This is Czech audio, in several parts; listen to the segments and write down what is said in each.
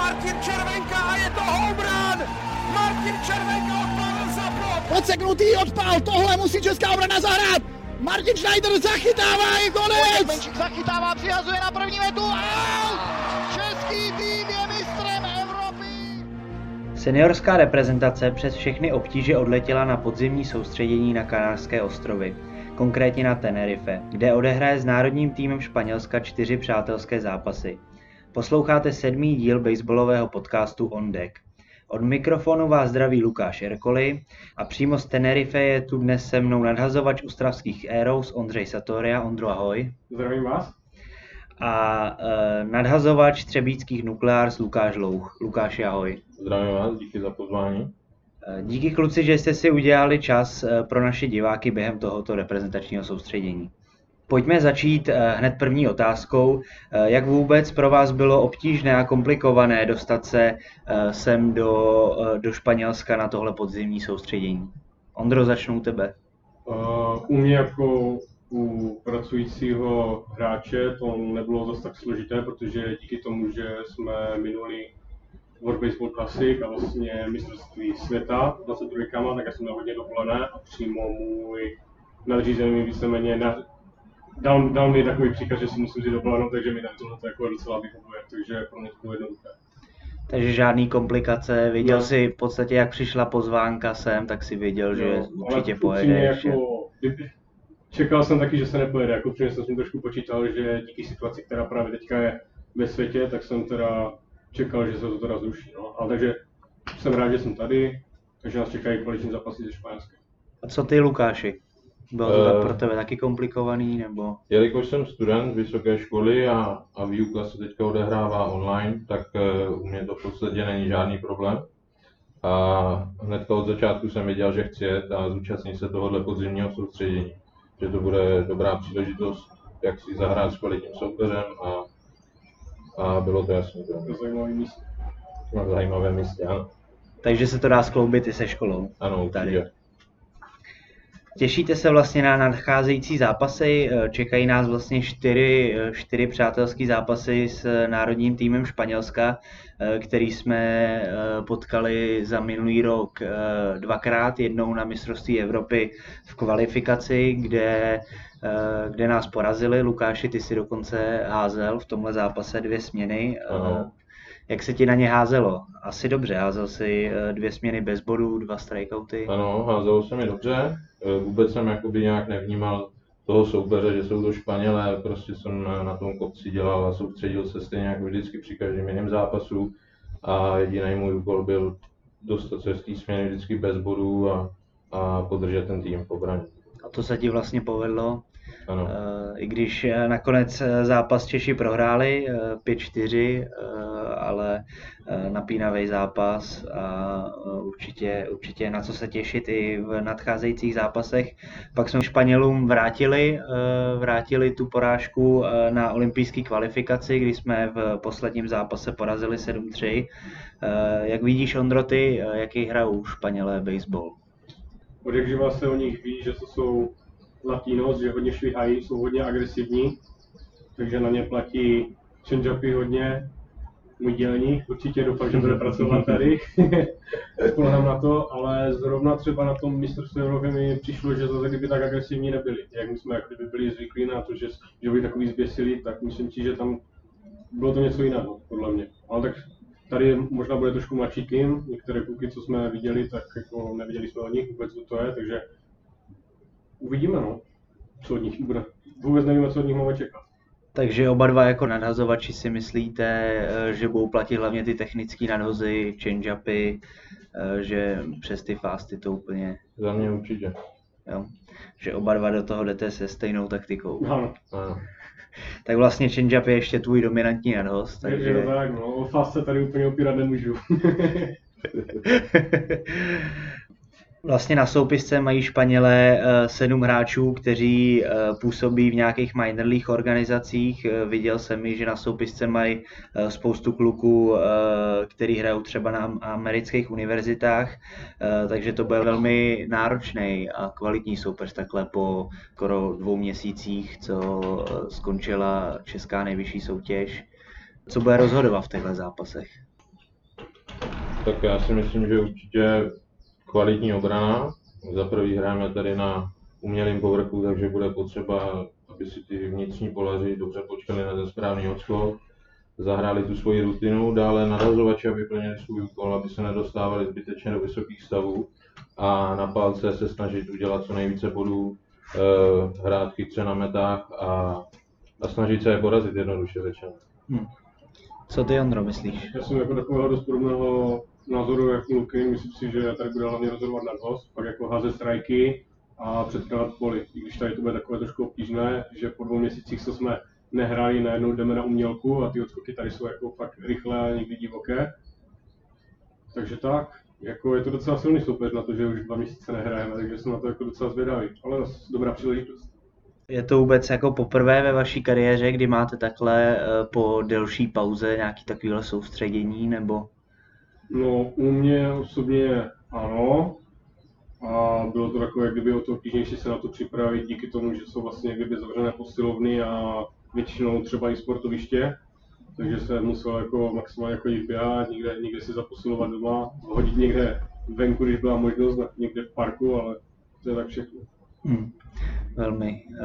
Martin Červenka a je to home run! Martin Červenka odpálil za plot! Odseknutý odpal, tohle musí česká obrana zahrát! Martin Schneider zachytává, je konec! Menšik zachytává, přihazuje na první metu. Out! Český tým je mistrem Evropy! Seniorská reprezentace přes všechny obtíže odletěla na podzimní soustředění na Kanárské ostrovy, konkrétně na Tenerife, kde odehraje s národním týmem Španělska čtyři přátelské zápasy. Posloucháte sedmý díl baseballového podcastu On Deck. Od mikrofonu vás zdraví Lukáš Erkoli a přímo z Tenerife je tu dnes se mnou nadhazovač Ustravských Aeros Ondřej Satoria. Ondro, ahoj. Zdravím vás. A e, nadhazovač Třebíckých Nukleárs Lukáš Louch. Lukáš, ahoj. Zdravím vás, díky za pozvání. E, díky kluci, že jste si udělali čas e, pro naše diváky během tohoto reprezentačního soustředění. Pojďme začít eh, hned první otázkou. Eh, jak vůbec pro vás bylo obtížné a komplikované dostat se eh, sem do, do Španělska na tohle podzimní soustředění? Ondro, začnu u tebe. U mě jako u pracujícího hráče to nebylo zase tak složité, protože díky tomu, že jsme minuli World Baseball Classic a vlastně mistrovství světa 22 tak já jsem měl hodně dovolené a přímo můj nadřízený mi víceméně dal, dal mi takový příkaz, že si musím vzít dovolenou, takže mi na tohle jako docela vyhovuje, takže pro mě to bylo jednoduché. Takže žádný komplikace, viděl no. si v podstatě, jak přišla pozvánka sem, tak si věděl, no, že určitě pojede. Jako, čekal jsem taky, že se nepojede, jako upřímně jsem trošku počítal, že díky situaci, která právě teďka je ve světě, tak jsem teda čekal, že se to teda zruší. No. Ale takže jsem rád, že jsem tady, takže nás čekají kvalitní zápasy ze Španělska. A co ty, Lukáši? Bylo to uh, pro tebe taky komplikovaný, nebo? Jelikož jsem student vysoké školy a, a výuka se teďka odehrává online, tak uh, u mě to v podstatě není žádný problém. A hned od začátku jsem věděl, že chci jet a zúčastnit se tohohle podzimního soustředění. Že to bude dobrá příležitost, jak si zahrát s kvalitním soupeřem a, a bylo to jasné. To zajímavé místo. Na zajímavé místě, ano. Takže se to dá skloubit i se školou. Ano, určitě. Tady. Těšíte se vlastně na nadcházející zápasy? Eh, čekají nás vlastně čtyři, eh, čtyři přátelské zápasy s národním týmem Španělska, eh, který jsme potkali za minulý rok dvakrát, jednou na mistrovství Evropy v kvalifikaci, kde, kde nás porazili. Lukáši, ty si dokonce házel v tomhle zápase dvě směny. Ano. Jak se ti na ně házelo? Asi dobře, házel si dvě směny bez bodů, dva strikeouty. Ano, házelo se mi dobře. Eh, vůbec jsem jakoby nějak nevnímal toho soupeře, že jsou to Španělé, prostě jsem na tom kopci dělal a soustředil se stejně jako vždycky při každém jiném zápasu a jediný můj úkol byl dostat se z té směny vždycky bez bodů a, a podržet ten tým v obraně. A to se ti vlastně povedlo? Ano. I když eh, nakonec eh, zápas Češi prohráli 5-4, ale napínavý zápas a určitě, určitě na co se těšit i v nadcházejících zápasech. Pak jsme Španělům vrátili, vrátili tu porážku na olympijské kvalifikaci, kdy jsme v posledním zápase porazili 7-3. Jak vidíš, Ondro, ty, jaký hrajou Španělé baseball? Od jak se o nich ví, že to jsou Latinos, že hodně švihají, jsou hodně agresivní, takže na ně platí changeupy hodně, můj dělník, určitě doufám, že bude pracovat tady, spolehám na to, ale zrovna třeba na tom mistrovství Evropy mi přišlo, že zase kdyby tak agresivní nebyli, jak my jsme kdyby byli zvyklí na to, že, že byli takový zběsilí, tak myslím si, že tam bylo to něco jiného, podle mě. Ale tak tady možná bude trošku mladší tým, některé kluky, co jsme viděli, tak jako neviděli jsme od nich vůbec, co to je, takže uvidíme, no, co od nich bude. Vůbec nevíme, co od nich máme čekat. Takže oba dva jako nadhazovači si myslíte, eh, že budou platit hlavně ty technické nadhozy, change-upy, eh, že přes ty fasty to úplně... Za mě určitě. Jo? Že oba dva do toho jdete se stejnou taktikou. Ano. ano. tak vlastně change-up je ještě tvůj dominantní nadhoz. Takže... Je to tak, no. O fast se tady úplně opírat nemůžu. Vlastně na soupisce mají Španělé eh, sedm hráčů, kteří eh, působí v nějakých minor league organizacích. Eh, viděl jsem i, že na soupisce mají spoustu kluků, který hrajou třeba na amerických univerzitách, takže to bude velmi náročný a kvalitní soupeř takhle po skoro dvou měsících, co skončila česká nejvyšší soutěž. Co bude rozhodovat v těchto zápasech? Tak já si myslím, že určitě kvalitní obrana. Za prvý hrajeme tady na umělém povrchu, takže bude potřeba, aby si ty vnitřní polaři dobře počkali na ten správný odskok, zahráli tu svoji rutinu, dále narazovači, aby plnili svůj úkol, aby se nedostávali zbytečně do vysokých stavů a na palce se snažit udělat co nejvíce bodů, eh, hrát chytře na metách a, a snažit se je porazit jednoduše řečeno. Hm. Co ty, Ondro, myslíš? Já jsem jako takového dost podobného názoru jako Luky, myslím si, že tady bude hlavně rozhodovat na host, pak jako házet strajky a předkládat poli. I když tady to bude takové trošku obtížné, že po dvou měsících, co jsme nehráli, najednou jdeme na umělku a ty odskoky tady jsou jako fakt rychlé a někdy divoké. Takže tak, jako je to docela silný soupeř na to, že už dva měsíce nehrajeme, takže jsem na to jako docela zvědavý, ale dobrá příležitost. Je to vůbec jako poprvé ve vaší kariéře, kdy máte takhle eh, po delší pauze nějaký takovýhle soustředění, nebo? No, u mě osobně ano. A bylo to takové, kdyby o to obtížnější se na to připravit díky tomu, že jsou vlastně kdyby zavřené posilovny a většinou třeba i sportoviště. Takže se musel jako maximálně chodit běhat, někde, někde si zaposilovat doma, hodit někde venku, když byla možnost, někde v parku, ale to je tak všechno. Hmm. Velmi uh,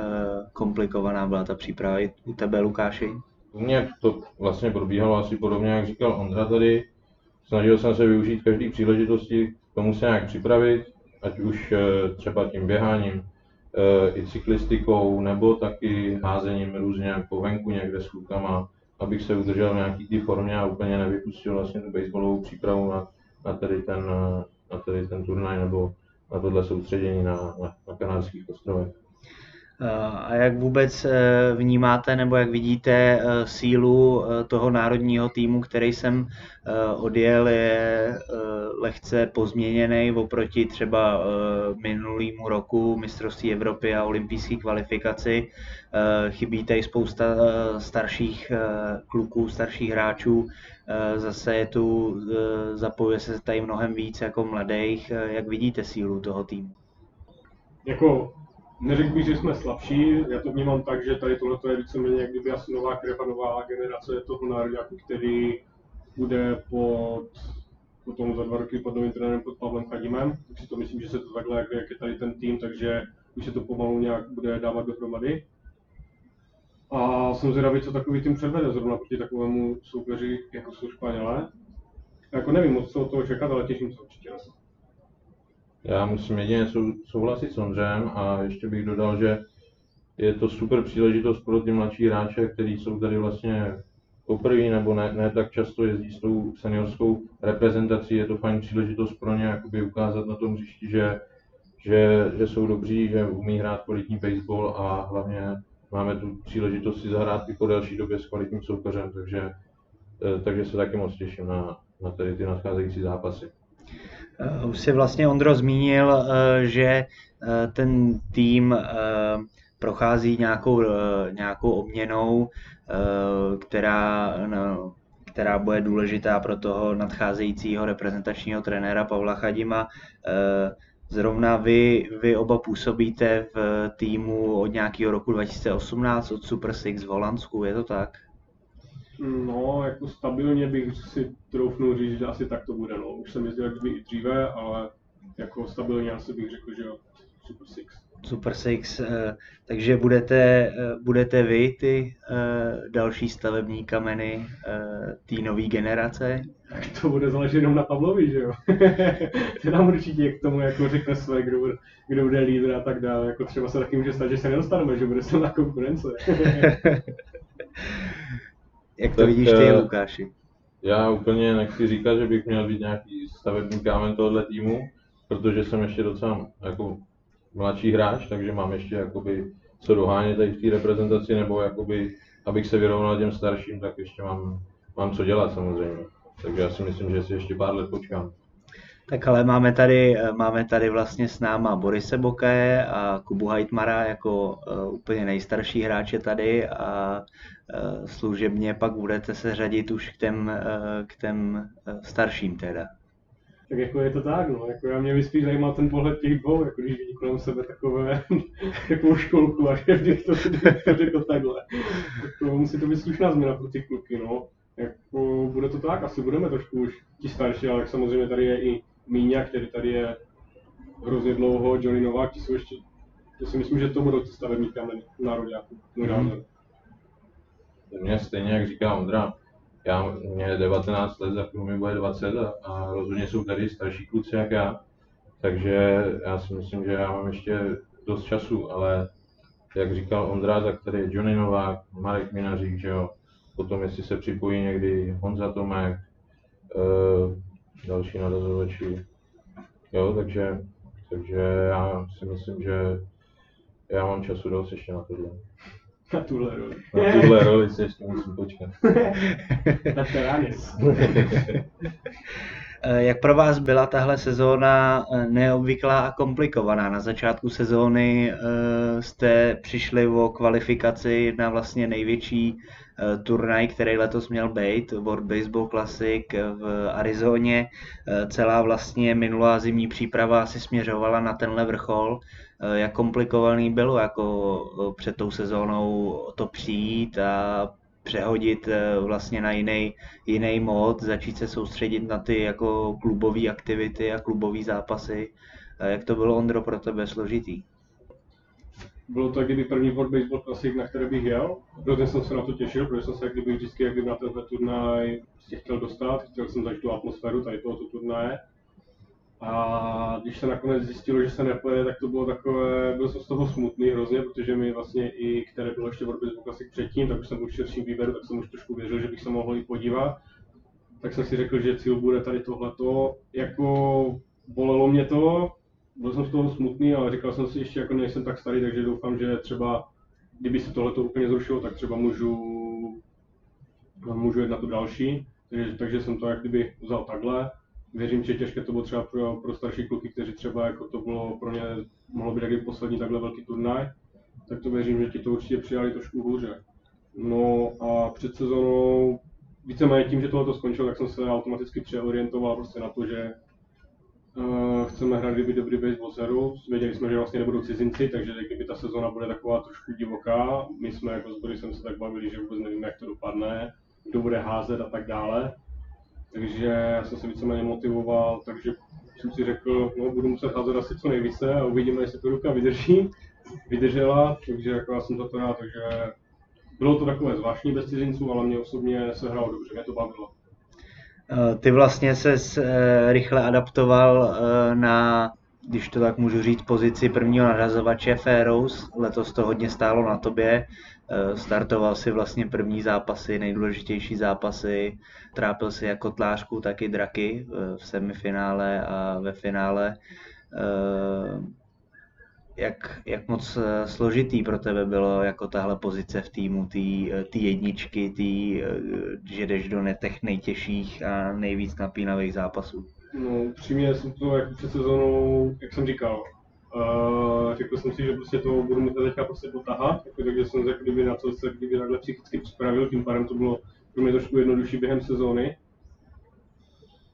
komplikovaná byla ta příprava i u tebe, Lukáši. U mě to vlastně probíhalo asi podobně, jak říkal Ondra tady. Snažil jsem se využít každé příležitosti k tomu se nějak připravit, ať už uh, třeba tím běháním, uh, i cyklistikou, nebo taky házením různě po venku někde s klukama, abych se udržel v nějaký té formě a úplně nevypustil vlastně tu baseballovou přípravu na, na, tady ten, na tady ten turnaj nebo na tohle soustředění na, na, na kanárských ostrovech. A jak vůbec eh, vnímáte nebo jak vidíte eh, sílu eh, toho národního týmu, který jsem odjel, je lehce pozměněný oproti třeba minulýmu roku mistrovství Evropy a olympijské kvalifikaci. Chybí tady spousta starších kluků, starších hráčů. Zase je tu, zapojuje se tady mnohem víc jako mladých. Jak vidíte sílu toho týmu? Jako Neřekl bych, že jsme slabší, já to vnímám tak, že tady tohle je víceméně jak kdyby asi nová krev nová generace toho národňáku, který bude pod, potom za dva roky pod novým trenérem pod Pavlem Chadimem, takže to myslím, že se to takhle, jak, jak je tady ten tým, takže už se to pomalu nějak bude dávat dohromady. A jsem zvědavý, co takový tým předvede zrovna proti takovému soupeři, jako jsou Španělé. Jako nevím moc, co od toho čekat, ale těším se určitě na. Já musím jedině souhlasit s Ondřejem a ještě bych dodal, že je to super příležitost pro ty mladší hráče, kteří jsou tady vlastně poprvé nebo ne, ne tak často jezdí s tou seniorskou reprezentací. Je to fajn příležitost pro ně jakoby ukázat na tom hřišti, že, že, že jsou dobří, že umí hrát kvalitní baseball a hlavně máme tu příležitost si zahrát i po delší době s kvalitním soupeřem, takže, eh, takže se taky moc těším na, na tady ty nadcházející zápasy. Eh, už si vlastně Ondro zmínil, eh, že eh, ten tým prochází nějakou, nějakou obměnou, která, no, která bude důležitá pro toho nadcházejícího reprezentačního trenéra Pavla Chadima. Zrovna vy, vy oba působíte v týmu od nějakého roku 2018, od Super Six v Holandsku, je to tak? No, jako stabilně bych si troufnul říct, že asi tak to bude. No. Už jsem jezdil kdyby i dříve, ale jako stabilně asi bych řekl, že jo, Super Six. Super Six, eh, takže budete, eh, budete vy ty eh, další stavební kameny té nové generace? To bude záležet jenom na Pavlovi, že jo? Ty nám určitě k tomu jako řekne své, kdo bude, kdo bude lídr a tak dále. Jako třeba se taky může stát, že se nedostaneme, že bude silná konkurence. Jak to tak, vidíš ty, eh, Lukáši? Já úplně nechci říkat, že bych měl být nějaký stavební kámen tohohle týmu, protože jsem ještě docela jako mladší hráč, takže mám ještě jakoby co dohánět tady v té reprezentaci, nebo jakoby, abych se vyrovnal těm starším, tak ještě mám, mám co dělat samozřejmě. Takže já si myslím, že si ještě pár let počkám. Tak ale máme tady, máme tady vlastně s náma Borise Bokaje a Kubu Hajtmara jako uh, úplně nejstarší hráče tady a uh, služebně pak budete se řadit už k těm, uh, k těm starším teda. Tak jako je to tak, no, jako já mě by spíš zajímal ten pohled těch dvou, jako když vidí kolem sebe takové, takovou školku a že to, to řekl takhle. Tak to musí to být slušná změna pro ty kluky, no. jako bude to tak, asi budeme trošku už ti starší, ale samozřejmě tady je i Míňa, který tady je hrozně dlouho, Johnny Novák, ti jsou ještě, to si myslím, že to budou ty stavební kameny nároďáků, můj názor. Mně stejně, jak říká Ondra, já, mě je 19 let, za chvíli mi bude 20 a, a rozhodně jsou tady starší kluci jak já, takže já si myslím, že já mám ještě dost času, ale jak říkal Ondra, tak tady je Johnny Novák, Marek Minařík, že jo, potom jestli se připojí někdy Honza Tomek, uh, další nadazovači, jo, takže, takže já si myslím, že já mám času dost ještě na tohle. Na tuhle roli. Na tuhle roli si ještě musím počkat. Veteranis. Eh, Jak pro vás byla tahle sezóna eh, neobvyklá a komplikovaná? Na začátku sezóny eh, jste přišli o kvalifikaci na vlastně největší turnaj, který letos měl být, World Baseball Classic v Arizoně. Eh, Celá vlastně minulá zimní příprava asi směřovala na tenhle vrchol. Eh, Jak komplikovaný bylo jako eh, před tou sezónou to přijít a přehodit eh, vlastně na jiný, jiný mod, začít se soustředit na ty jako klubové aktivity a klubové zápasy. Eh, Jak to bylo, Ondro, pro tebe složitý? Bylo to kdyby první World Baseball Classic, na který bych jel. Hrozně jsem se na to těšil, protože jsem se kdyby vždycky jak kdyby na tenhle turnaj prostě chtěl dostat. Chtěl jsem zažít tu atmosféru tady tohoto turnaje. A když se nakonec zjistilo, že se nepojede, tak to bylo takové, byl jsem z toho smutný hrozně, protože mi vlastně i, které bylo ještě World Baseball Classic předtím, tak už jsem byl v širším výběru, tak jsem už trošku věřil, že bych se mohl jít podívat. Tak jsem si řekl, že cíl bude tady tohleto. Jako bolelo mě to, byl jsem z toho smutný, ale říkal jsem si ještě, jako nejsem tak starý, takže doufám, že třeba, kdyby se tohleto úplně zrušilo, tak třeba můžu, můžu jít na to další. Takže, takže jsem to jak kdyby vzal takhle. Věřím, že těžké to bylo třeba pro, pro starší kluky, kteří třeba jako to bylo pro ně, mohlo být jaký poslední takhle velký turnaj, tak to věřím, že ti to určitě přijali trošku hůře. No a před sezónou, víceméně tím, že tohle skončilo, tak jsem se automaticky přeorientoval prostě na to, že Uh, chceme hrát kdyby dobrý baseball seru. Věděli jsme, že vlastně nebudou cizinci, takže kdyby ta sezóna bude taková trošku divoká. My jsme jako s Borisem se tak bavili, že vůbec nevíme, jak to dopadne, kdo bude házet a tak dále. Takže já jsem se víceméně motivoval, takže jsem si řekl, no budu muset házet asi co nejvíce a uvidíme, jestli to ruka vydrží. Vydržela, takže jako já jsem za to rád, takže bylo to takové zvláštní bez cizinců, ale mě osobně se hrálo dobře, mě to bavilo. Eh, Ty vlastně se rychle adaptoval eh, na, když to tak můžu říct, pozici prvního narazovače Féros. Letos to hodně stálo na tobě. Eh, Startoval si vlastně první zápasy, nejdůležitější zápasy. Trápil si jako tlářku, tak i draky eh, v semifinále a ve finále. Eh, Jak, jak moc eh, složitý pro tebe bylo jako tahle pozice v týmu, ty jedničky, tý, eh, že jdeš do ne- těch nejtěžších a nejvíc napínavých zápasů? No, upřímně jsem to jako před sezónou, jak jsem říkal, uh, řekl jsem si, že prostě to budu muset teďka prostě potahat, jako, takže jsem řekl, kdyby na to se kdyby takhle psychicky připravil, tím pádem to bylo pro mě trošku jednodušší během sezóny.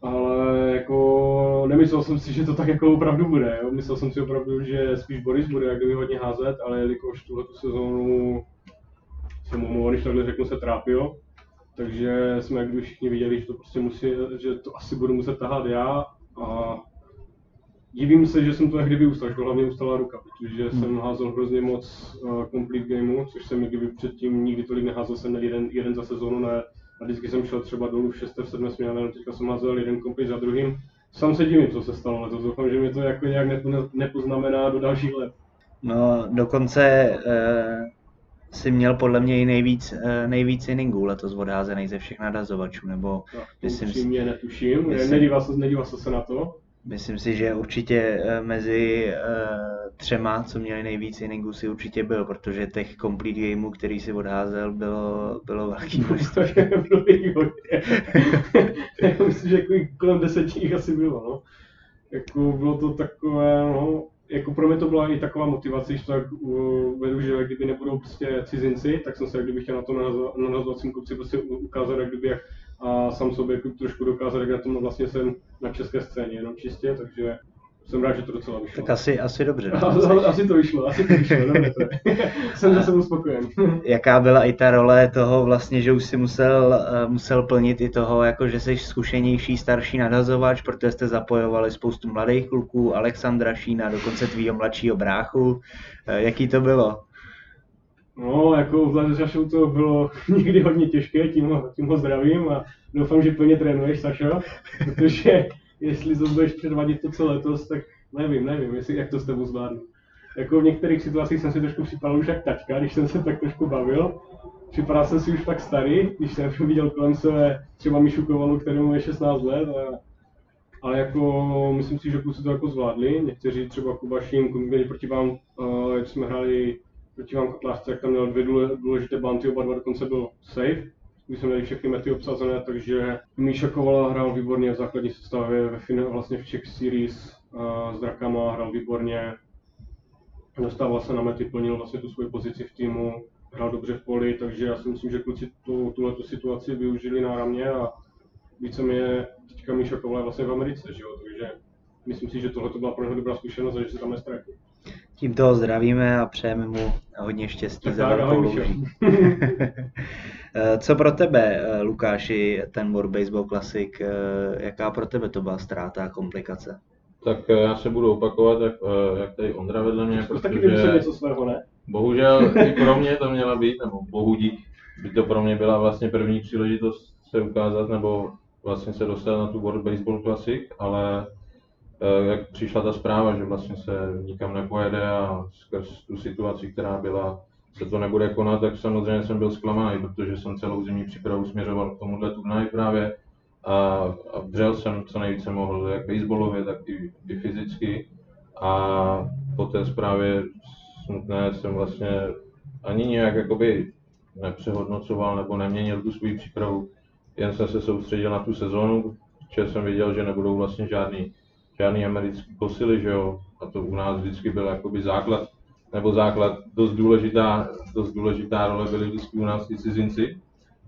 Ale jako nemyslel jsem si, že to tak jako opravdu bude, jo? myslel jsem si opravdu, že spíš Boris bude jak kdyby hodně házet, ale jelikož tuhle sezónu jsem mu, když takhle řeknu, se trápil, takže jsme jak všichni viděli, že to prostě musí, že to asi budu muset tahat já a divím se, že jsem to jak kdyby ustal, že to hlavně ustala ruka, protože Hmm. jsem házel hrozně moc uh, complete gameu, což jsem kdyby předtím nikdy tolik neházel, jsem měl jeden, jeden za sezónu, ne, a vždycky jsem šel třeba dolů v 6. v 7. směně, ale teďka jsem házel jeden complete za druhým. Sám se divím, co se stalo letos, doufám, že mi to jako nějak nepo- nepoznamená do dalších let. No, dokonce eh, si měl podle mě i nejvíc, eh, nejvíc inningů letos odházených ze všech nadazovačů, nebo Tak, to Myslím si- upřímně netuším, myslím- nedíval se, nedíval se, se na to. myslím si, že určitě eh, mezi třema, co měli nejvíc inningů, si určitě byl, protože těch complete gameů, který si odházel, bylo, bylo velký množství. myslím, že jako kolem deseti jich asi bylo, no. Jako bylo to takové, no, jako pro mě to byla i taková motivace, že tak uvedu, že kdyby nebudou prostě cizinci, tak jsem se jak kdyby chtěl na to na nazvacím kopci prostě ukázat, jak kdyby jak a sám sobě jako trošku dokázat, jak na tom vlastně jsem na české scéně, jenom čistě, takže jsem rád, že to docela vyšlo. Tak asi, asi dobře. asi, asi to vyšlo, asi to vyšlo, dobře to jsem zase uspokojen. Jaká byla i ta role toho vlastně, že už si musel, eh, musel plnit i toho, jako že jsi zkušenější, starší nadhazovač, protože jste zapojovali spoustu mladých kluků, Alexandra Šína, dokonce tvýho mladšího bráchu. Eh, jaký to bylo? No, jako v Sašou to bylo někdy hodně těžké, tím ho, tím ho zdravím a doufám, že plně trénuješ, Sašo, protože jestli to budeš předvádět to, co letos, tak nevím, nevím, jestli, jak to s tebou zvládnu. Jako v některých situacích jsem si trošku připadal už jak tačka, když jsem se tak trošku bavil. Připadal jsem si už fakt starý, když jsem viděl kolem sebe třeba Mišu Kovalu, kterému je 16 let. A, ale jako myslím si, že kluci to jako zvládli. Někteří třeba Kuba Ším, proti vám, uh, jak jsme hráli proti vám Kotlářce, jak tam měl dvě důležité banty, oba dva dokonce byl safe když jsme měli všechny mety obsazené, takže Míša Kovala hrál výborně v základní sestavě, ve finále vlastně v Czech Series s Drakama hrál výborně, dostával se na mety, plnil vlastně tu svoji pozici v týmu, hrál dobře v poli, takže já si myslím, že kluci tu, tuhle situaci využili náramně a více mě teďka Míša Kovala je vlastně v Americe, že jo? takže myslím si, že tohle to byla pro něho dobrá zkušenost a že se tam nestratí. Tímto ho zdravíme a přejeme mu hodně štěstí tak za velkou. Eh, co pro tebe, eh, Lukáši, ten World Baseball Classic, eh, jaká pro tebe to byla ztráta a komplikace? Tak já se budu opakovat, jak, jak tady Ondra vedle mě, protože taky něco svého, ne? bohužel i pro mě to měla být, nebo bohu dík, by to pro mě byla vlastně první příležitost se ukázat, nebo vlastně se dostat na tu World Baseball Classic, ale jak přišla ta zpráva, že vlastně se nikam nepojede a skrz tu situaci, která byla, se to nebude konat, tak samozřejmě jsem byl zklamaný, protože jsem celou zimní přípravu směřoval k tomuhle turnaji právě a, a břel jsem co nejvíce mohl, jak baseballově, tak i, i fyzicky. A po té zprávě smutné jsem vlastně ani nějak jakoby nepřehodnocoval nebo neměnil tu svou přípravu, jen jsem se soustředil na tu sezónu, protože jsem viděl, že nebudou vlastně žádný, žádný americký posily, že jo, a to u nás vždycky byl jakoby základ nebo základ, dost důležitá, dost důležitá role byly vždycky u nás ty cizinci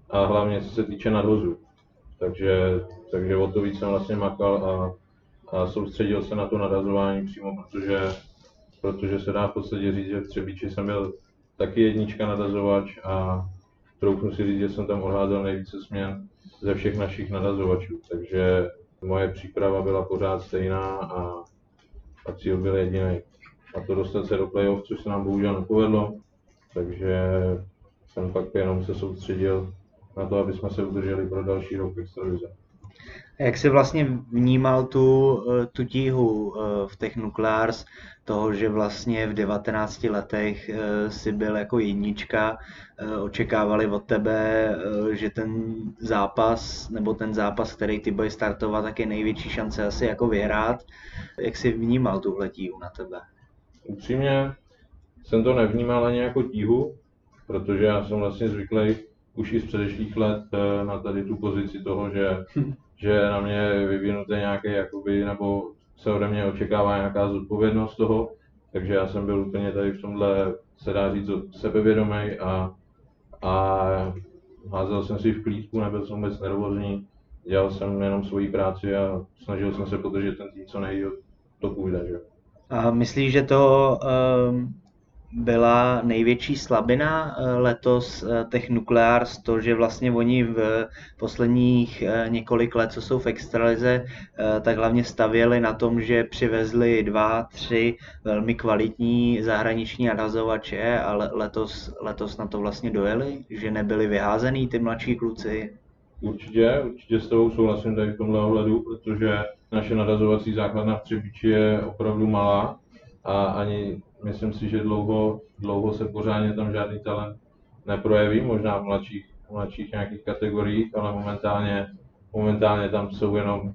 a hlavně co se týče nadvozu. Takže, takže o to víc jsem vlastně makal a, a soustředil se na to nadazování přímo, protože, protože se dá v podstatě říct, že v Třebíči jsem byl taky jednička nadazovač a troufnu si říct, že jsem tam odházel nejvíce směn ze všech našich nadazovačů. Takže moje příprava byla pořád stejná a, a cíl byl jediný a to dostat se do playoff, což se nám bohužel nepovedlo. Takže jsem pak jenom se soustředil na to, aby jsme se udrželi pro další rok extravize. Jak jsi vlastně vnímal tu, eh, tu tíhu eh, v těch Nuclears, toho, že vlastně v 19 letech eh, si byl jako jednička, očekávali od tebe, že ten zápas, nebo ten zápas, který ty budeš startovat, tak je největší šance asi jako vyhrát. Jak jsi vnímal tuhle tíhu na tebe? upřímně jsem to nevnímal ani jako tíhu, protože já jsem vlastně zvyklý už i z předešlých let eh, na tady tu pozici toho, že, že na mě je vyvinuté nějaké, jakoby, nebo se ode mě očekává nějaká zodpovědnost toho, takže já jsem byl úplně tady v tomhle, se dá říct, sebevědomý a, a házel jsem si v klídku, nebyl jsem vůbec nervózní, dělal jsem jenom svoji práci a snažil jsem se podržet ten tým co nejdíl, to půjde. Že? A myslíš, že to um, byla největší slabina uh, letos uh, těch Nuclears, to, že vlastně oni v posledních uh, několik let, co jsou v extralize, tak hlavně stavěli na tom, že přivezli dva, tři velmi kvalitní zahraniční nadazovače a letos, letos na to vlastně dojeli, že nebyli vyházený ty mladší kluci. Určitě, určitě s tebou souhlasím tady v tomhle ohledu, protože naše nadazovací základna v Třebíči je opravdu malá a ani myslím si, že dlouho, dlouho se pořádně tam žádný talent neprojeví, možná v mladších, mladších nějakých kategoriích, ale momentálně, momentálně tam jsou jenom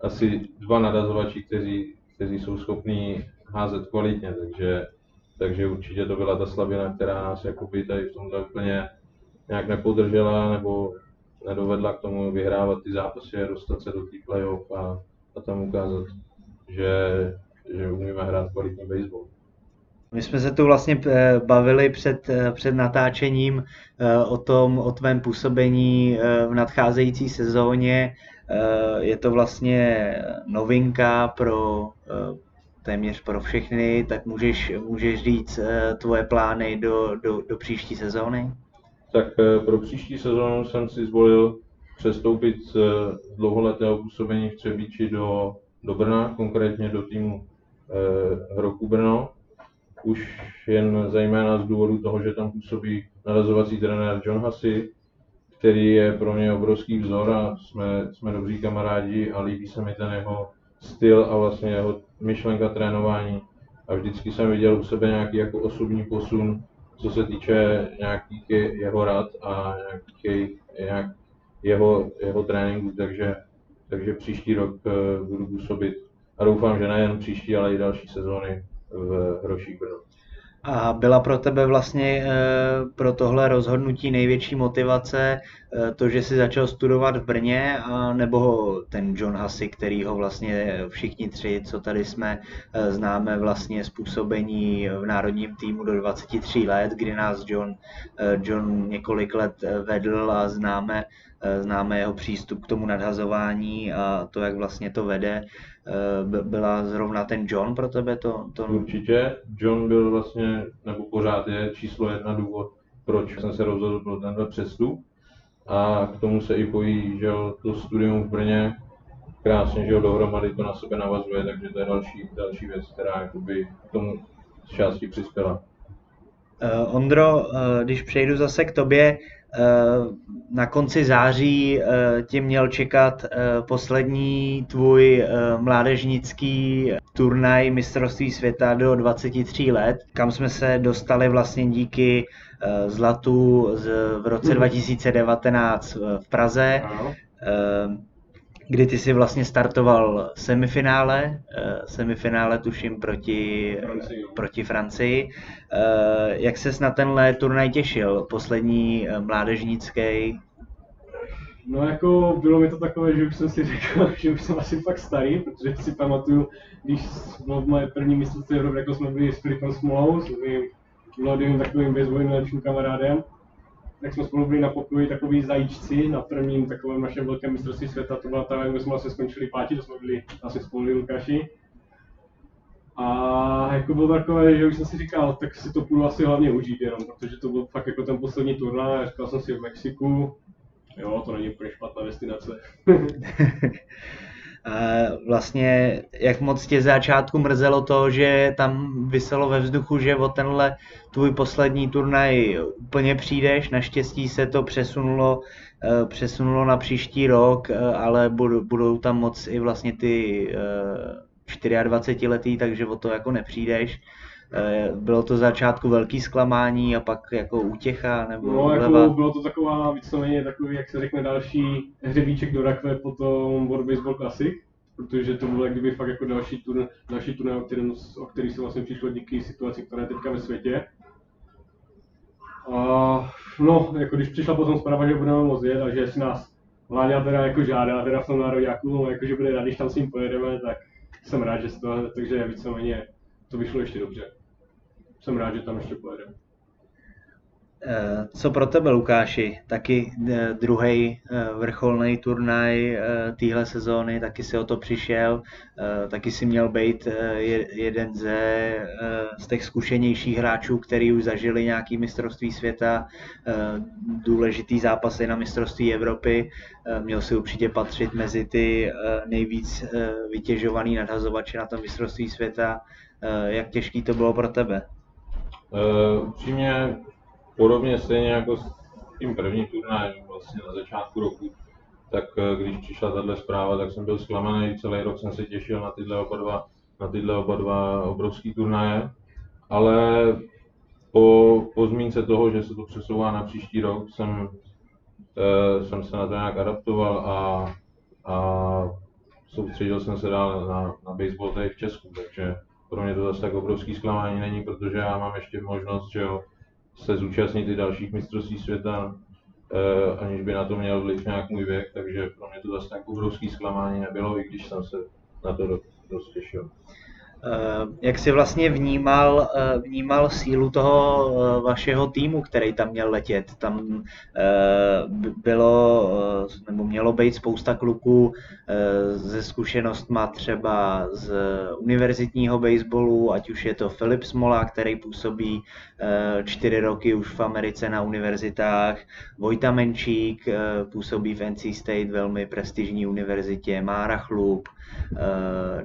asi dva nadazovači, kteří, kteří jsou schopní házet kvalitně, takže, takže určitě to byla ta slabina, která nás jakoby tady v tomhle úplně nějak nepodržela nebo nedovedla k tomu vyhrávat ty zápasy a dostat se do těch playoff a, a tam ukázat, že, že umíme hrát kvalitní baseball. My jsme se tu vlastně eh, bavili před, eh, před natáčením eh, o tom, o tvém působení v nadcházející sezóně. Je to vlastně novinka pro, téměř pro všechny, tak můžeš, můžeš říct tvoje plány do, do, do příští sezóny? Tak pro příští sezónu jsem si zvolil přestoupit z dlouholetého působení v Třebíči do, do Brna, konkrétně do týmu eh, Hroku Brno. Už jen zejména z důvodu toho, že tam působí narazovací trenér John Hussey, který je pro mě obrovský vzor a jsme, jsme dobří kamarádi a líbí se mi ten jeho styl a vlastně jeho myšlenka trénování. A vždycky jsem viděl u sebe nějaký jako osobní posun, co se týče nějakých jeho rad a nějakých, nějak jeho, jeho tréninku, takže, takže příští rok eh, budu působit a doufám, že nejen příští, ale i další sezóny v Hroších Brno. A byla pro tebe vlastně eh, pro tohle rozhodnutí největší motivace eh, to, že jsi začal studovat v Brně, a nebo ten John Hussey, který ho vlastně všichni tři, co tady jsme, eh, známe vlastně způsobení v národním týmu do 23 let, kdy nás John, John několik let vedl a známe, známe jeho přístup k tomu nadhazování a to, jak vlastně to vede. Byla zrovna ten John pro tebe to? to... Určitě. John byl vlastně, nebo pořád je číslo jedna důvod, proč jsem se rozhodl pro tenhle přestup. A k tomu se i pojí, že to studium v Brně krásně, že dohromady to na sebe navazuje, takže to je další, další věc, která jakoby k tomu z části přispěla. Uh, Ondro, uh, když přejdu zase k tobě, uh, na konci září tě měl čekat poslední tvůj mládežnický turnaj mistrovství světa do 23 let, kam jsme se dostali vlastně díky zlatu v roce 2019 mhm. v Praze. Ano kdy ty si vlastně startoval semifinále, eh, semifinále tuším proti Francii. Proti Francii. Eh, jak ses na tenhle turnaj těšil, poslední eh, mládežnický? No jako bylo mi to takové, že už jsem si řekl, že už jsem asi fakt starý, protože si pamatuju, když bylo moje první mistrovství Evropy, jako jsme byli s Filipem Smolou, s mým mladým takovým bezvojným kamarádem, tak jsme spolu byli na pokoji takový zajíčci na prvním takovém našem velkém mistrovství světa, to byla ta, kde jsme asi skončili pátí, to jsme byli asi spolu Lukáši. A jako bylo takové, že už jsem si říkal, tak si to půjdu asi hlavně užít jenom, protože to byl fakt jako ten poslední turnaj, říkal jsem si v Mexiku, jo, to není úplně špatná destinace. vlastně jak moc tě začátku mrzelo to, že tam vyselo ve vzduchu, že o tenhle tvůj poslední turnaj úplně přijdeš, naštěstí se to přesunulo, eh, přesunulo na příští rok, eh, ale budou tam moc i vlastně ty 24 eh, letý, takže o to jako nepřijdeš. Bylo to začátku velký zklamání a pak jako útěcha nebo No, jako bylo to taková víceméně takový, jak se řekne, další hřebíček do rakve po tom World Baseball Classic, protože to bylo kdyby fakt jako další turné, další turné, o, kterém, o který se vlastně přišlo díky situaci, která je teďka ve světě. A no, jako když přišla potom zpráva, že budeme moc jet a že si nás Vláďa teda jako žádá teda v tom nároďáku, no, jako že bude rád, když tam s ním pojedeme, tak jsem rád, že to, takže víceméně to vyšlo ještě dobře jsem rád, že tam ještě pojedeme. Eh, co pro tebe, Lukáši? Taky eh, druhý eh, vrcholný turnaj téhle sezóny, taky si o to přišel, taky si měl být jeden ze, z těch zkušenějších hráčů, který už zažili nějaký mistrovství světa, důležitý zápasy na mistrovství Evropy. Měl si určitě patřit mezi ty nejvíc vytěžovaný nadhazovače na tom mistrovství světa. Jak těžký to bylo pro tebe? Uh, upřímně podobně stejně jako s tím prvním turnajem vlastně na začátku roku, tak uh, když přišla tahle zpráva, tak jsem byl zklamaný, celý rok jsem se těšil na tyhle oba dva, na tyhle oba dva obrovský turnaje, ale po, po zmínce toho, že se to přesouvá na příští rok, jsem, uh, jsem se na to nějak adaptoval a, a soustředil jsem se dál na, na baseball tady v Česku, takže pro mě to zase tak obrovský zklamání není, protože já mám ještě možnost, že jo, se zúčastnit i dalších mistrovství světa, eh, aniž by na to měl vliv nějak můj věk, takže pro mě to zase tak obrovský zklamání nebylo, i když jsem se na to dost těšil. Eh, jak jsi vlastně vnímal, eh, vnímal sílu toho eh, vašeho týmu, který tam měl letět? Tam bylo, nebo mělo být spousta kluků ze zkušenostma třeba z univerzitního baseballu, ať už je to Filip Smola, který působí čtyři roky už v Americe na univerzitách, Vojta Menčík působí v NC State, velmi prestižní univerzitě, Mára Chlup,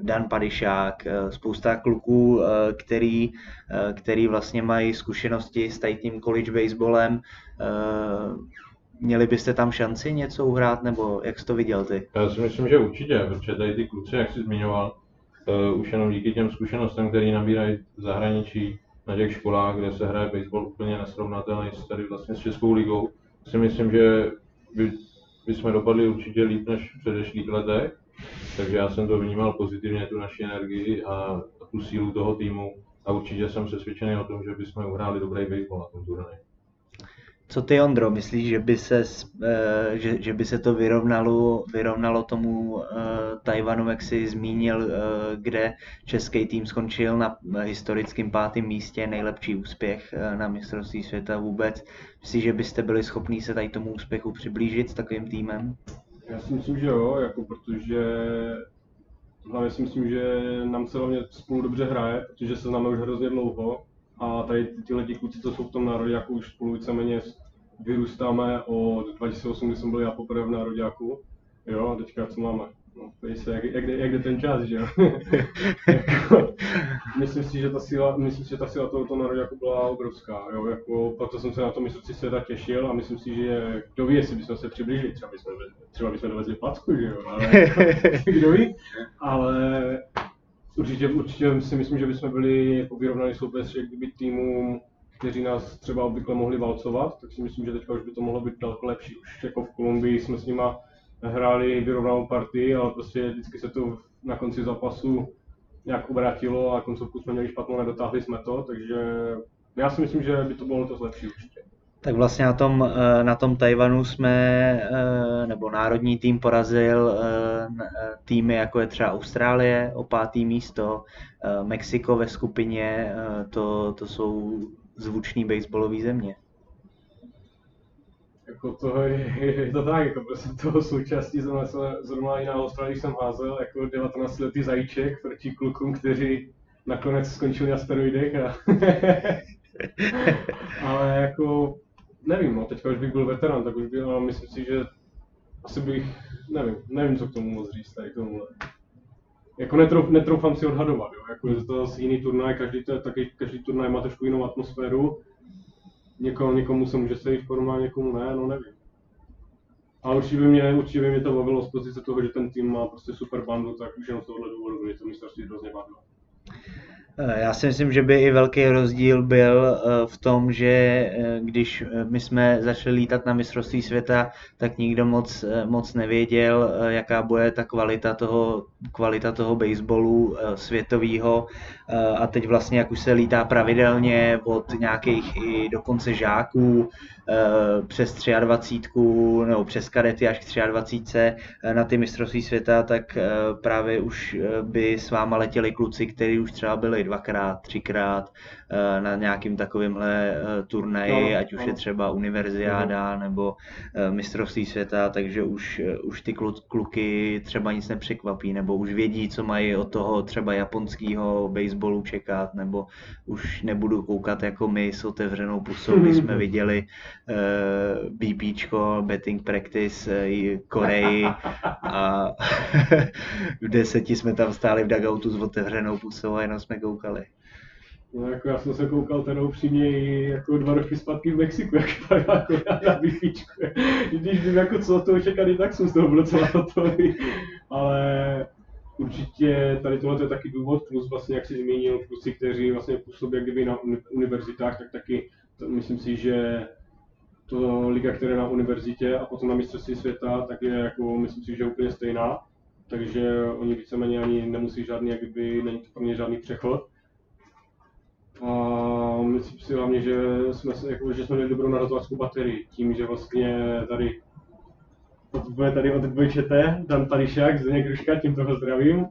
Dan Padišák, spousta kluků, eh, který, eh, který vlastně mají zkušenosti s tím college baseballem. Eh, měli byste tam šanci něco uhrát, nebo jak jsi to viděl ty? Já si myslím, že určitě, protože tady ty kluci, jak jsi zmiňoval, už jenom díky těm zkušenostem, které nabírají v zahraničí, na těch školách, kde se hraje baseball úplně nesrovnatelný s tady vlastně s Českou ligou, si myslím, že by, by jsme dopadli určitě líp než v předešlých letech takže já jsem to vnímal pozitivně, tu naši energii a, tu sílu toho týmu a určitě jsem přesvědčený o tom, že bychom uhráli dobrý baseball na tom turnaji. Co ty, Ondro, myslíš, že by se, eh, že, že by se to vyrovnalo, vyrovnalo tomu uh, Tajvanu, jak jsi zmínil, uh, kde český tým skončil na historickém pátém místě, nejlepší úspěch na mistrovství světa vůbec. Myslíš, že byste byli schopni se tady tomu úspěchu přiblížit s takovým týmem? Já si myslím, že jo, jako protože hlavně si myslím, že nám se hlavně spolu dobře hraje, protože se známe už hrozně dlouho a tady tyhle ti kluci, co jsou v tom národě, jako už spolu víceméně vyrůstáme od 2008, kdy jsme byli já poprvé v nároďáku. Jo, a teďka co máme? Se, jak, jak, jak jde ten čas, že jo? myslím si, že ta síla, myslím si, že ta síla tohoto národa jako byla obrovská, jo? Jako, proto jsem se na to mistrovství světa těšil a myslím si, že kdo ví, jestli bychom se přiblížili, třeba bychom, třeba bychom dovezli placku, že jo? Ale, kdo ví? Ale určitě, určitě si myslím, že bychom byli jako vyrovnaný soupeř kdyby týmům, kteří nás třeba obvykle mohli valcovat, tak si myslím, že teďka už by to mohlo být daleko lepší. Už jako v Kolumbii jsme s nima hráli vyrovnanou partii, ale prostě vždycky se to na konci zápasu nějak obrátilo a koncovku jsme měli špatnou, nedotáhli jsme to, takže já si myslím, že by to bylo to lepší určitě. Tak vlastně na tom, eh, na tom Tajvanu jsme, eh, nebo národní tým porazil eh, týmy jako je třeba Austrálie o pátý místo, Mexiko ve skupině, to, to jsou zvuční baseballové země jako to je, je to tak, jako byl jsem toho součástí zrovna, zrovna i na Austrálii jsem házel jako 19 letý zajíček proti klukům, kteří nakonec skončili na steroidech a ale jako nevím, no, teďka už bych byl veterán, tak už bych, ale myslím si, že asi bych, nevím, nevím, co k tomu moc říct tady tomu. Jako netrouf, netroufám si odhadovat, jo, jako je to zase jiný turnaj, každý, to, taky, každý turnaj má trošku jinou atmosféru, Někomu, někomu se může sejít forma, někomu ne, no nevím. Ale určitě by mě, určitě by mě to bavilo z pozice toho, že ten tým má prostě super bandu, tak už jenom z tohohle důvodu mě to mistrovství hrozně bavilo. Eh, já si myslím, že by i velký rozdíl byl eh, v tom, že eh, když my jsme začali lítat na mistrovství světa, tak nikdo moc, moc nevěděl, jaká bude ta kvalita toho, kvalita toho baseballu světového. A teď vlastně, jak už se lítá pravidelně od nějakých i dokonce žáků, přes 23 nebo přes kadety až k 23 na ty mistrovství světa, tak právě už by s váma letěli kluci, kteří už třeba byli dvakrát, třikrát na nějakým takovýmhle eh, turnaji, no, ať už no. je třeba univerziáda no. nebo eh, mistrovství světa, takže už, už ty kluky třeba nic nepřekvapí, nebo už vědí, co mají od toho třeba japonského baseballu čekat, nebo už nebudu koukat jako my s otevřenou pusou, když jsme viděli uh, BPčko, betting practice uh, Koreji a v deseti jsme tam stáli v dugoutu s otevřenou pusou a jenom jsme koukali. No jako já jsem se koukal ten upřímně jako dva roky zpátky v Mexiku, jak vypadá jako na bifičku. Když vím jako co toho čekat, tak jsem z toho byl docela hotový. Ale určitě tady tohle je taky důvod, plus vlastně jak si zmínil, kluci, kteří vlastně působí jak kdyby na univerzitách, tak taky to, myslím si, že to liga, která je na univerzitě a potom na mistrovství světa, tak je jako, myslím si, že úplně stejná. Takže oni víceméně ani nemusí žádný, jak kdyby, není to pro ně žádný přechod a myslím si hlavně, že jsme, jako, že jsme měli dobrou narazovačkou baterii, tím, že vlastně tady bude tady od dvojčete, Dan Pališák, z Kruška, tím toho zdravím.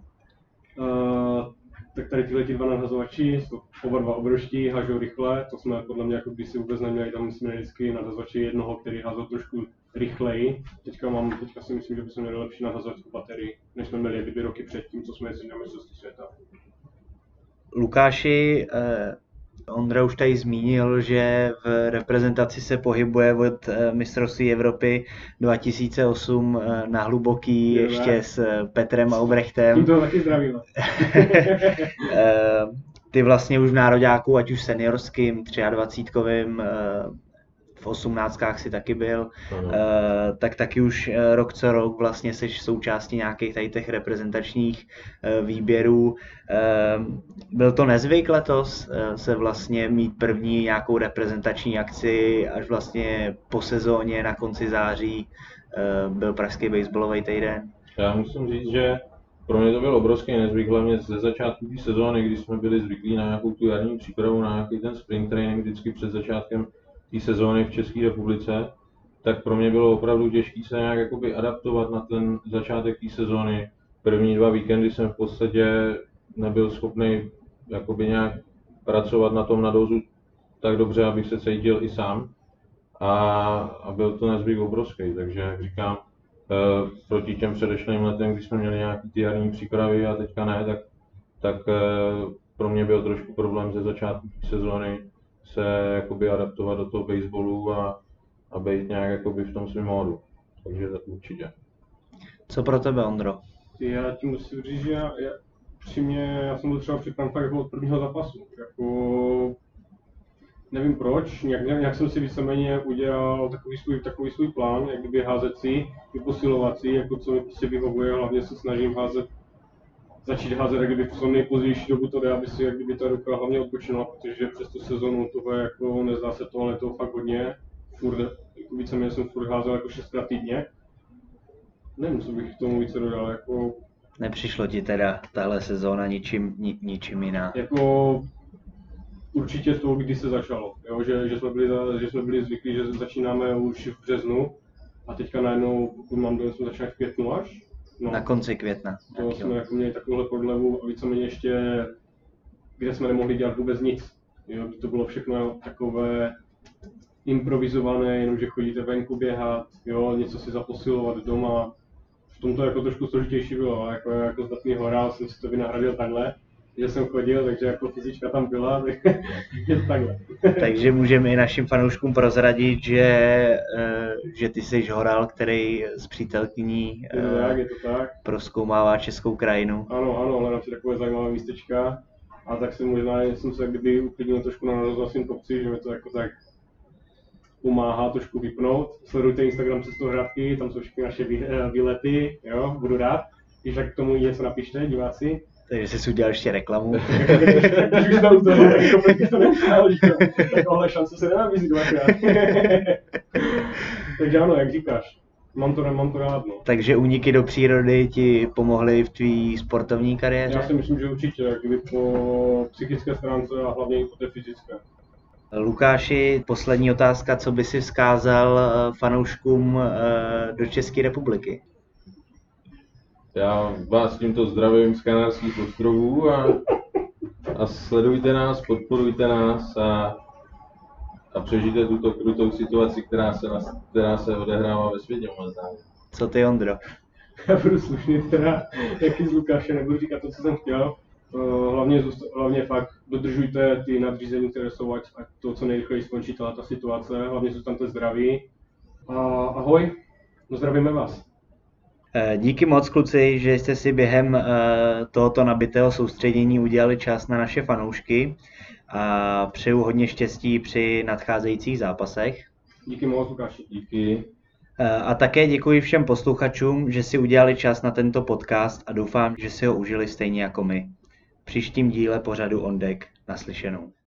Uh, tak tady tyhle dva nadhazovači jsou oba dva obroští, hažou rychle, to jsme podle mě jako by si vůbec neměli, tam jsme měli vždycky nadhazovači jednoho, který házel trošku rychleji. Teďka, mám, teďka si myslím, že bychom měli lepší nadhazovací baterii, než jsme měli kdyby roky předtím, co jsme jezdili na mistrovství světa. Lukáši, eh, Ondra už tady zmínil, že v reprezentaci se pohybuje od eh, mistrovství Evropy 2008 eh, na hluboký Jo, ještě s Petrem Aubrechtem. To taky zdravíme. Eh, Ty vlastně už v nároďáku, ať už seniorským, 23 v osmnáctkách si taky byl, Ano. eh, tak taky už eh, rok co rok vlastně jsi součástí nějakých tady těch reprezentačních eh, výběrů. Byl to nezvyk letos se vlastně mít první nějakou reprezentační akci až vlastně po sezóně na konci září byl pražský baseballový týden. Já musím říct, že pro mě to byl obrovský nezvyk, hlavně ze začátku té sezóny, kdy jsme byli zvyklí na nějakou tu jarní přípravu, na nějaký ten sprint training vždycky před začátkem té sezóny v České republice, tak pro mě bylo opravdu těžké se nějak jakoby adaptovat na ten začátek té sezóny. První dva víkendy jsem v podstatě nebyl schopný jakoby nějak pracovat na tom nadozu tak dobře, abych se cítil i sám. A, a byl to nezvyk obrovský, takže jak říkám, eh, proti těm předešlým letem, kdy jsme měli nějaký ty jarní přípravy a teďka ne, tak, tak eh, pro mě byl trošku problém ze začátku sezóny se jakoby adaptovat do toho baseballu a, a být nějak jakoby v tom svém módu. Takže to určitě. Co pro tebe, Ondro? Ty, já ti musím říct, že já, já, přímě, já jsem byl třeba připraven fakt jako od prvního zápasu. Jako, nevím proč, nějak, nějak jsem si víceméně udělal takový svůj, takový svůj plán, jak kdyby házecí, i posilovací, jako co mi prostě vyhovuje, hlavně se snažím házet, začít házet jak kdyby v co nejpozdější dobu to jde, aby si jak kdyby ta ruka hlavně odpočinula, protože přes tu sezonu toho je jako nezdá se to, ale je toho fakt hodně. Furt, jako víceméně jsem furt házel jako šestkrát týdně. Nevím, co bych k tomu více dodal, jako Nepřišlo ti teda tahle sezóna ničím, ni, ničím jiná? jako určitě z toho, kdy se začalo, jo? Že, že, jsme byli, že jsme byli zvyklí, že začínáme už v březnu a teďka najednou, pokud mám dojem, jsme začali v květnu až. No, Na konci května. to Tak jsme jo. měli takovouhle prodlevu a víceméně ještě, kde jsme nemohli dělat vůbec nic. Jo? To bylo všechno takové improvizované, jenom že chodíte venku běhat, jo? něco si zaposilovat doma. V tom to jako trošku složitější bylo, ale jako, jako zdatný horál jsem si to vynahradil takhle, že jsem chodil, takže jako fyzička tam byla, tak je to takhle. Takže můžeme i našim fanouškům prozradit, že, eh, že ty jsi horal, který s přítelkyní to tak, eh, je to tak. proskoumává českou krajinu. Ano, ano, hledám si takové zajímavé místečka. A tak jsem možná jsem se kdyby uklidnil trošku na rozhlasným kopci, že mi to jako tak pomáhá trošku vypnout. Sledujte Instagram Cestohradky, tam jsou všechny naše eh, výlety, jo, budu rád. Když tak k tomu něco napište, diváci. Takže jsi udělal ještě reklamu. Když už jsme u toho, tak to bych to nepřál, že jo. Tak tohle šance se nenabízí dvakrát. Takže ano, jak říkáš, mám to, mám to rád, no. Takže úniky do přírody ti pomohly v tvý sportovní kariéře? Já si myslím, že určitě, kdyby po psychické stránce a hlavně i po té fyzické. Lukáši, poslední otázka, co by si vzkázal eh, fanouškům eh, do České republiky? Já vás tímto zdravím z Kanárských ostrovů a, a sledujte nás, podporujte nás a, a přežijte tuto krutou situaci, která se, nas, která se odehrává ve světě momentálně. Co ty, Ondro? Já budu slušný teda, jaký z Lukáše, nebudu říkat to, co jsem chtěl. Eh, Hlavně, zůsta- hlavně fakt dodržujte ty nadřízení, které jsou, ať, ať to co nejrychleji skončí tato ta situace, hlavně zůstaňte zdraví. A ahoj, no zdravíme vás. Eh, Díky moc, kluci, že jste si během eh, tohoto nabitého soustředění udělali čas na naše fanoušky a přeju hodně štěstí při nadcházejících zápasech. Díky moc, Lukáši. Díky. Eh, A také děkuji všem posluchačům, že si udělali čas na tento podcast a doufám, že si ho užili stejně jako my. V příštím díle pořadu On Deck naslyšenou.